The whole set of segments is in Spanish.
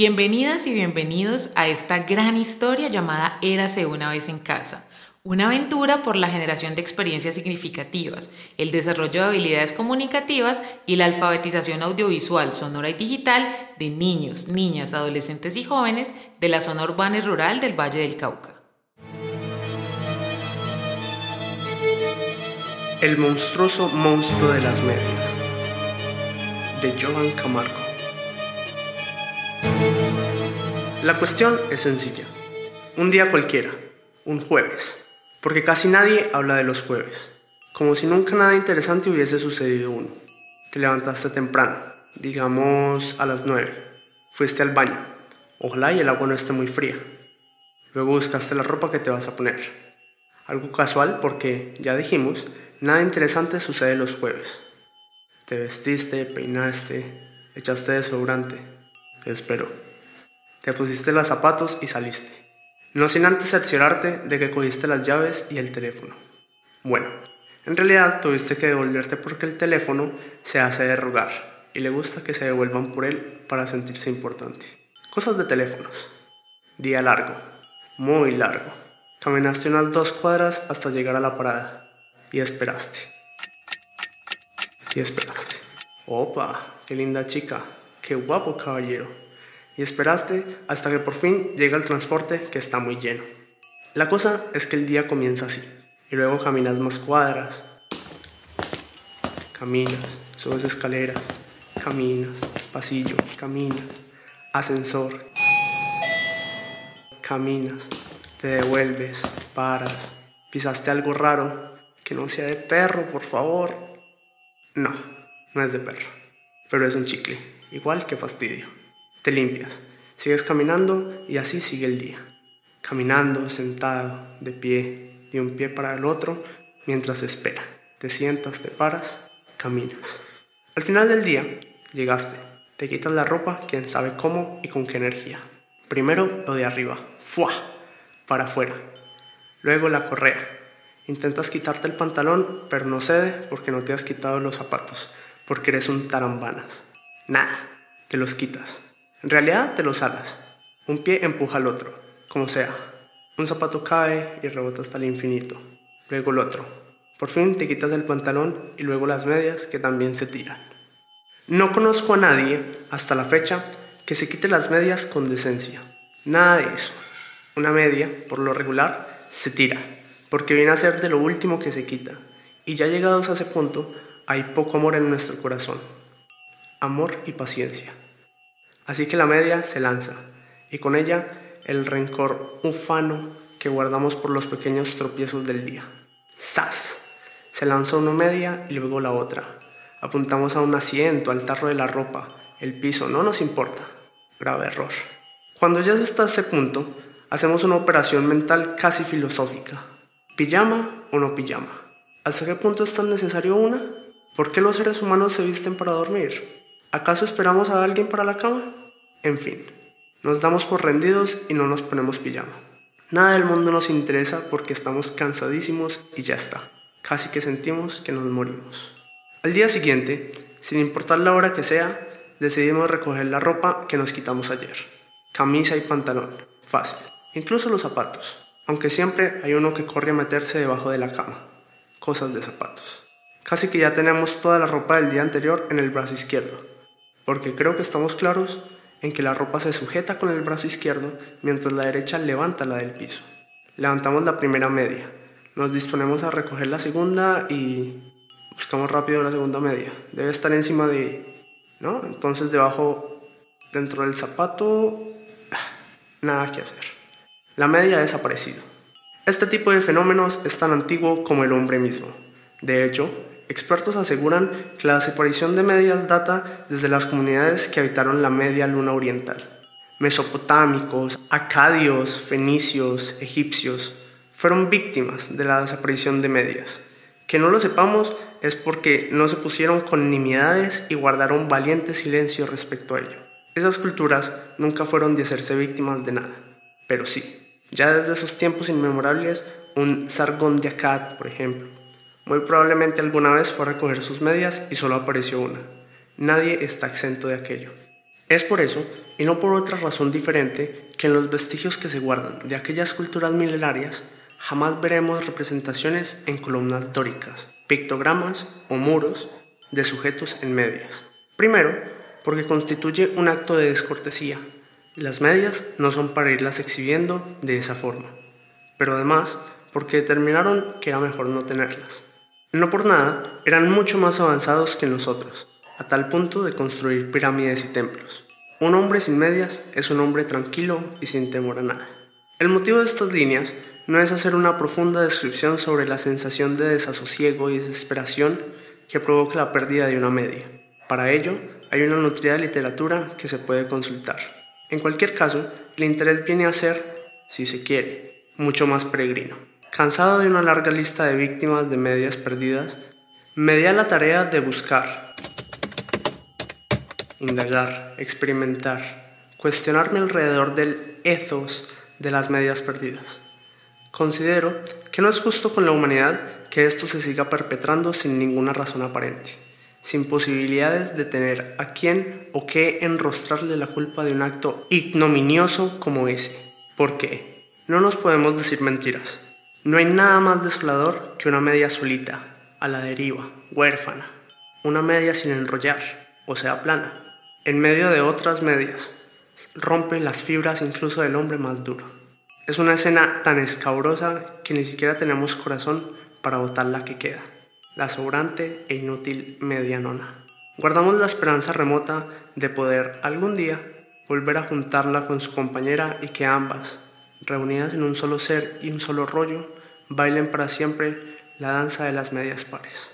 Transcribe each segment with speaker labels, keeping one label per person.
Speaker 1: Bienvenidas y bienvenidos a esta gran historia llamada Érase una vez en casa. Una aventura por la generación de experiencias significativas, el desarrollo de habilidades comunicativas y la alfabetización audiovisual, sonora y digital de niños, niñas, adolescentes y jóvenes de la zona urbana y rural del Valle del Cauca.
Speaker 2: El monstruoso monstruo de las medias de Johan Camargo. La cuestión es sencilla. Un día cualquiera, un jueves, porque casi nadie habla de los jueves, como si nunca nada interesante hubiese sucedido uno. Te levantaste temprano, digamos a las nueve. Fuiste al baño, ojalá y el agua no esté muy fría. Luego buscaste la ropa que te vas a poner. Algo casual porque, ya dijimos, nada interesante sucede los jueves. Te vestiste, peinaste, echaste desodorante. Te espero. Te pusiste los zapatos y saliste. No sin antes cerciorarte de que cogiste las llaves y el teléfono. Bueno, en realidad tuviste que devolverte porque el teléfono se hace de rogar y le gusta que se devuelvan por él para sentirse importante. Cosas de teléfonos. Día largo, muy largo. Caminaste unas dos cuadras hasta llegar a la parada y esperaste. Y esperaste. Opa, qué linda chica, qué guapo caballero y esperaste hasta que por fin llega el transporte que está muy lleno. La cosa es que el día comienza así, y luego caminas más cuadras, caminas, subes escaleras, caminas, pasillo, caminas, ascensor, caminas, te devuelves, paras, pisaste algo raro, que no sea de perro, por favor. No, no es de perro, pero es un chicle, igual que fastidio. Te limpias, sigues caminando y así sigue el día. Caminando, sentado, de pie, de un pie para el otro, mientras espera. Te sientas, te paras, caminas. Al final del día, llegaste. Te quitas la ropa, quién sabe cómo y con qué energía. Primero lo de arriba, ¡fua! Para afuera. Luego la correa. Intentas quitarte el pantalón, pero no cede porque no te has quitado los zapatos, porque eres un tarambanas. Nada, te los quitas. En realidad te los alas. Un pie empuja al otro, como sea. Un zapato cae y rebota hasta el infinito. Luego el otro. Por fin te quitas el pantalón y luego las medias que también se tiran. No conozco a nadie, hasta la fecha, que se quite las medias con decencia. Nada de eso. Una media, por lo regular, se tira, porque viene a ser de lo último que se quita. Y ya llegados a ese punto, hay poco amor en nuestro corazón. Amor y paciencia. Así que la media se lanza, y con ella el rencor ufano que guardamos por los pequeños tropiezos del día. ¡Sas! Se lanzó una media y luego la otra. Apuntamos a un asiento, al tarro de la ropa, el piso, no nos importa. Grave error. Cuando ya se está a ese punto, hacemos una operación mental casi filosófica. ¿Pijama o no pijama? ¿Hasta qué punto es tan necesario una? ¿Por qué los seres humanos se visten para dormir? ¿Acaso esperamos a alguien para la cama? En fin, nos damos por rendidos y no nos ponemos pijama. Nada del mundo nos interesa porque estamos cansadísimos y ya está. Casi que sentimos que nos morimos. Al día siguiente, sin importar la hora que sea, decidimos recoger la ropa que nos quitamos ayer. Camisa y pantalón. Fácil. Incluso los zapatos. Aunque siempre hay uno que corre a meterse debajo de la cama. Cosas de zapatos. Casi que ya tenemos toda la ropa del día anterior en el brazo izquierdo porque creo que estamos claros en que la ropa se sujeta con el brazo izquierdo mientras la derecha levanta la del piso. Levantamos la primera media, nos disponemos a recoger la segunda y buscamos rápido la segunda media. Debe estar encima de... ¿no? Entonces debajo, dentro del zapato, nada que hacer. La media ha desaparecido. Este tipo de fenómenos es tan antiguo como el hombre mismo. De hecho, Expertos aseguran que la desaparición de medias data desde las comunidades que habitaron la media luna oriental. Mesopotámicos, acadios, fenicios, egipcios fueron víctimas de la desaparición de medias. Que no lo sepamos es porque no se pusieron con nimiedades y guardaron valiente silencio respecto a ello. Esas culturas nunca fueron de hacerse víctimas de nada, pero sí, ya desde esos tiempos inmemorables, un Sargón de Akkad, por ejemplo, muy probablemente alguna vez fue a recoger sus medias y solo apareció una. Nadie está exento de aquello. Es por eso, y no por otra razón diferente, que en los vestigios que se guardan de aquellas culturas milenarias jamás veremos representaciones en columnas dóricas, pictogramas o muros de sujetos en medias. Primero, porque constituye un acto de descortesía. Las medias no son para irlas exhibiendo de esa forma. Pero además, porque determinaron que era mejor no tenerlas. No por nada, eran mucho más avanzados que nosotros, a tal punto de construir pirámides y templos. Un hombre sin medias es un hombre tranquilo y sin temor a nada. El motivo de estas líneas no es hacer una profunda descripción sobre la sensación de desasosiego y desesperación que provoca la pérdida de una media. Para ello, hay una nutrida literatura que se puede consultar. En cualquier caso, el interés viene a ser, si se quiere, mucho más peregrino. Cansado de una larga lista de víctimas de medias perdidas, me di a la tarea de buscar, indagar, experimentar, cuestionarme alrededor del ethos de las medias perdidas. Considero que no es justo con la humanidad que esto se siga perpetrando sin ninguna razón aparente, sin posibilidades de tener a quién o qué enrostrarle la culpa de un acto ignominioso como ese. ¿Por qué? No nos podemos decir mentiras. No hay nada más desolador que una media solita, a la deriva, huérfana, una media sin enrollar, o sea, plana en medio de otras medias, rompe las fibras incluso del hombre más duro. Es una escena tan escabrosa que ni siquiera tenemos corazón para botar la que queda, la sobrante e inútil medianona. Guardamos la esperanza remota de poder algún día volver a juntarla con su compañera y que ambas, reunidas en un solo ser y un solo rollo, bailen para siempre la danza de las medias pares.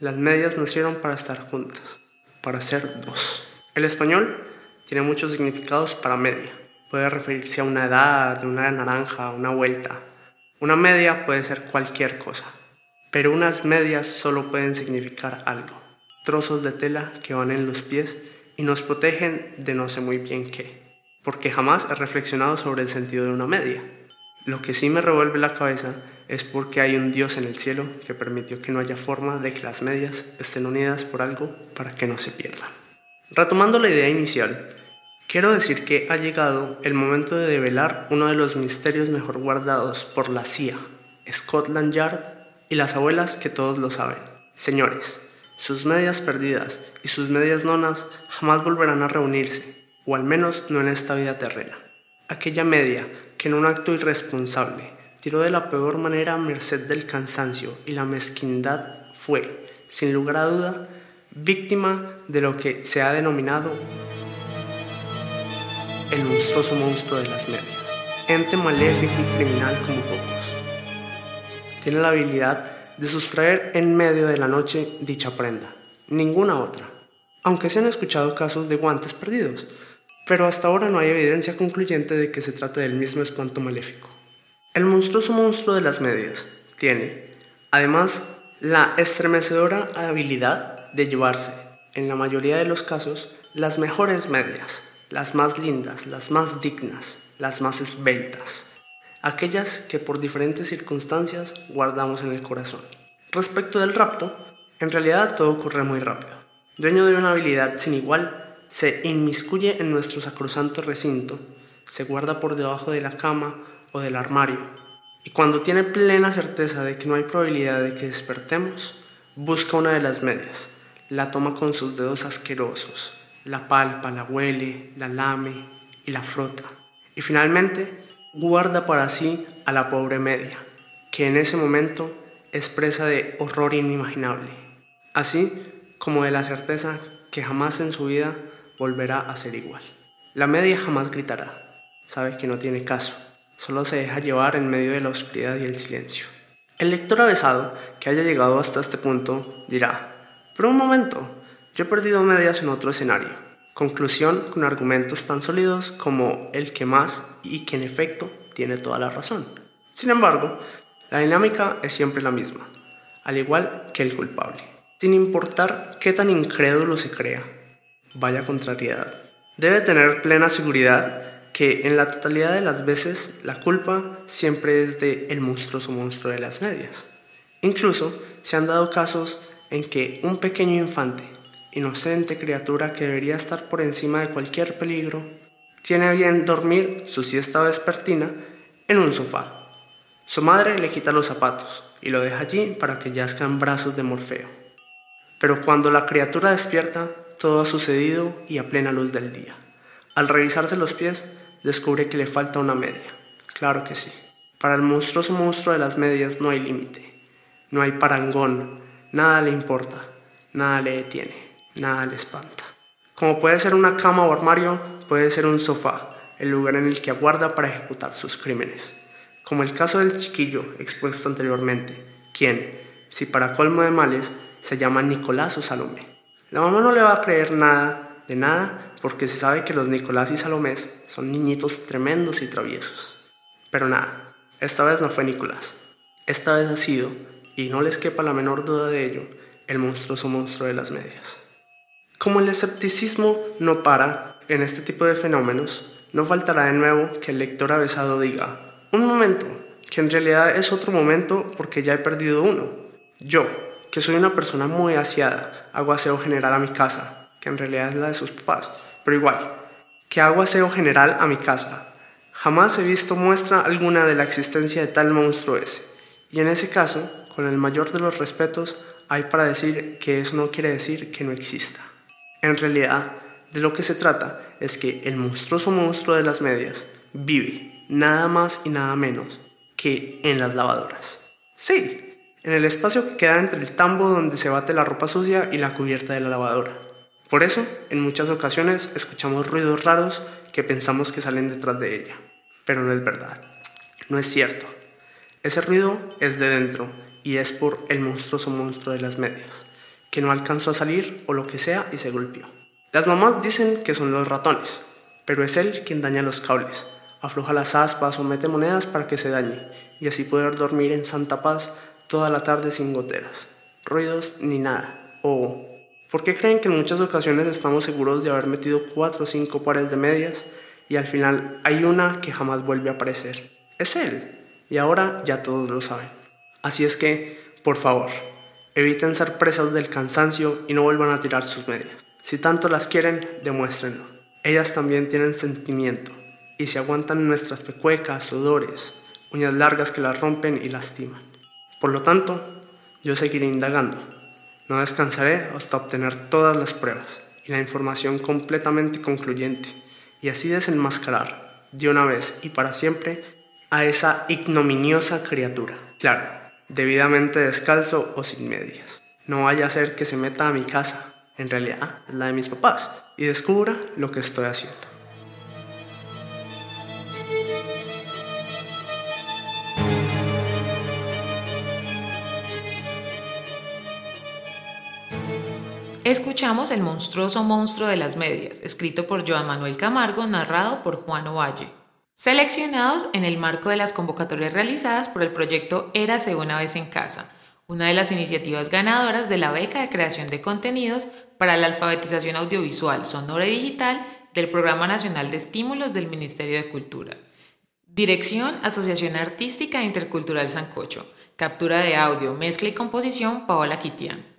Speaker 2: Las medias nacieron para estar juntas, para ser dos. El español tiene muchos significados para media. Puede referirse a una edad, una naranja, una vuelta. Una media puede ser cualquier cosa, pero unas medias solo pueden significar algo. Trozos de tela que van en los pies y nos protegen de no sé muy bien qué, porque jamás he reflexionado sobre el sentido de una media. Lo que sí me revuelve la cabeza es porque hay un Dios en el cielo que permitió que no haya forma de que las medias estén unidas por algo para que no se pierdan. Retomando la idea inicial, quiero decir que ha llegado el momento de develar uno de los misterios mejor guardados por la CIA, Scotland Yard y las abuelas que todos lo saben. Señores, sus medias perdidas y sus medias nonas jamás volverán a reunirse, o al menos no en esta vida terrena. Aquella media que en un acto irresponsable tiró de la peor manera a merced del cansancio y la mezquindad fue, sin lugar a duda, víctima de lo que se ha denominado el monstruoso monstruo de las medias, ente maléfico y criminal como pocos. Tiene la habilidad de sustraer en medio de la noche dicha prenda, ninguna otra, aunque se han escuchado casos de guantes perdidos, pero hasta ahora no hay evidencia concluyente de que se trate del mismo espanto maléfico. El monstruoso monstruo de las medias tiene, además, la estremecedora habilidad de llevarse, en la mayoría de los casos, las mejores medias, las más lindas, las más dignas, las más esbeltas, aquellas que por diferentes circunstancias guardamos en el corazón. Respecto del rapto, en realidad todo ocurre muy rápido. Dueño de una habilidad sin igual, se inmiscuye en nuestro sacrosanto recinto, se guarda por debajo de la cama o del armario, y cuando tiene plena certeza de que no hay probabilidad de que despertemos, busca una de las medias, la toma con sus dedos asquerosos, la palpa, la huele, la lame y la frota. Y finalmente guarda para sí a la pobre media, que en ese momento es presa de horror inimaginable, así como de la certeza que jamás en su vida volverá a ser igual. La media jamás gritará, sabe que no tiene caso, solo se deja llevar en medio de la oscuridad y el silencio. El lector avesado que haya llegado hasta este punto dirá, pero un momento, yo he perdido medias en otro escenario. Conclusión con argumentos tan sólidos como el que más y que en efecto tiene toda la razón. Sin embargo, la dinámica es siempre la misma, al igual que el culpable. Sin importar qué tan incrédulo se crea, vaya contrariedad. Debe tener plena seguridad que en la totalidad de las veces la culpa siempre es de el monstruoso monstruo de las medias. Incluso se han dado casos en que un pequeño infante, inocente criatura que debería estar por encima de cualquier peligro, tiene bien dormir su siesta vespertina en un sofá. Su madre le quita los zapatos y lo deja allí para que yazca en brazos de Morfeo. Pero cuando la criatura despierta, todo ha sucedido y a plena luz del día. Al revisarse los pies, descubre que le falta una media. Claro que sí. Para el monstruoso monstruo de las medias no hay límite, no hay parangón, nada le importa, nada le detiene, nada le espanta. Como puede ser una cama o armario, puede ser un sofá, el lugar en el que aguarda para ejecutar sus crímenes. Como el caso del chiquillo expuesto anteriormente, quien, si para colmo de males, se llama Nicolás o Salomé. La mamá no le va a creer nada de nada porque se sabe que los Nicolás y Salomés son niñitos tremendos y traviesos. Pero nada, esta vez no fue Nicolás. Esta vez ha sido, y no les quepa la menor duda de ello, el monstruoso monstruo de las medias. Como el escepticismo no para en este tipo de fenómenos, no faltará de nuevo que el lector avesado diga, un momento, que en realidad es otro momento porque ya he perdido uno. Yo, que soy una persona muy aseada, hago aseo general a mi casa, que en realidad es la de sus papás, pero igual, que hago aseo general a mi casa. Jamás he visto muestra alguna de la existencia de tal monstruo ese, y en ese caso, con el mayor de los respetos, hay para decir que eso no quiere decir que no exista. En realidad, de lo que se trata es que el monstruoso monstruo de las medias vive nada más y nada menos que en las lavadoras. Sí, en el espacio que queda entre el tambo donde se bate la ropa sucia y la cubierta de la lavadora. Por eso, en muchas ocasiones escuchamos ruidos raros que pensamos que salen detrás de ella. Pero no es verdad. No es cierto. Ese ruido es de dentro y es por el monstruoso monstruo de las medias, que no alcanzó a salir o lo que sea y se golpeó. Las mamás dicen que son los ratones, pero es él quien daña los cables, afloja las aspas o mete monedas para que se dañe y así poder dormir en santa paz toda la tarde sin goteras, ruidos ni nada. O, ¿por qué creen que en muchas ocasiones estamos seguros de haber metido cuatro o cinco pares de medias y al final hay una que jamás vuelve a aparecer? Es él, y ahora ya todos lo saben. Así es que, por favor, eviten ser presas del cansancio y no vuelvan a tirar sus medias. Si tanto las quieren, demuéstrenlo. Ellas también tienen sentimiento y se aguantan nuestras pecuecas, sudores, uñas largas que las rompen y lastiman. Por lo tanto, yo seguiré indagando. No descansaré hasta obtener todas las pruebas y la información completamente concluyente y así desenmascarar de una vez y para siempre a esa ignominiosa criatura. Claro, debidamente descalzo o sin medias. No vaya a ser que se meta a mi casa, en realidad es la de mis papás, y descubra lo que estoy haciendo.
Speaker 1: Escuchamos El monstruoso monstruo de las medias, escrito por Joan Manuel Camargo, narrado por Juan Ovalle. Seleccionados en el marco de las convocatorias realizadas por el proyecto Érase una vez en casa, una de las iniciativas ganadoras de la beca de creación de contenidos para la alfabetización audiovisual, sonora y digital del Programa Nacional de Estímulos del Ministerio de Cultura. Dirección, Asociación Artística Intercultural Sancocho. Captura de audio, mezcla y composición, Paola Quitián.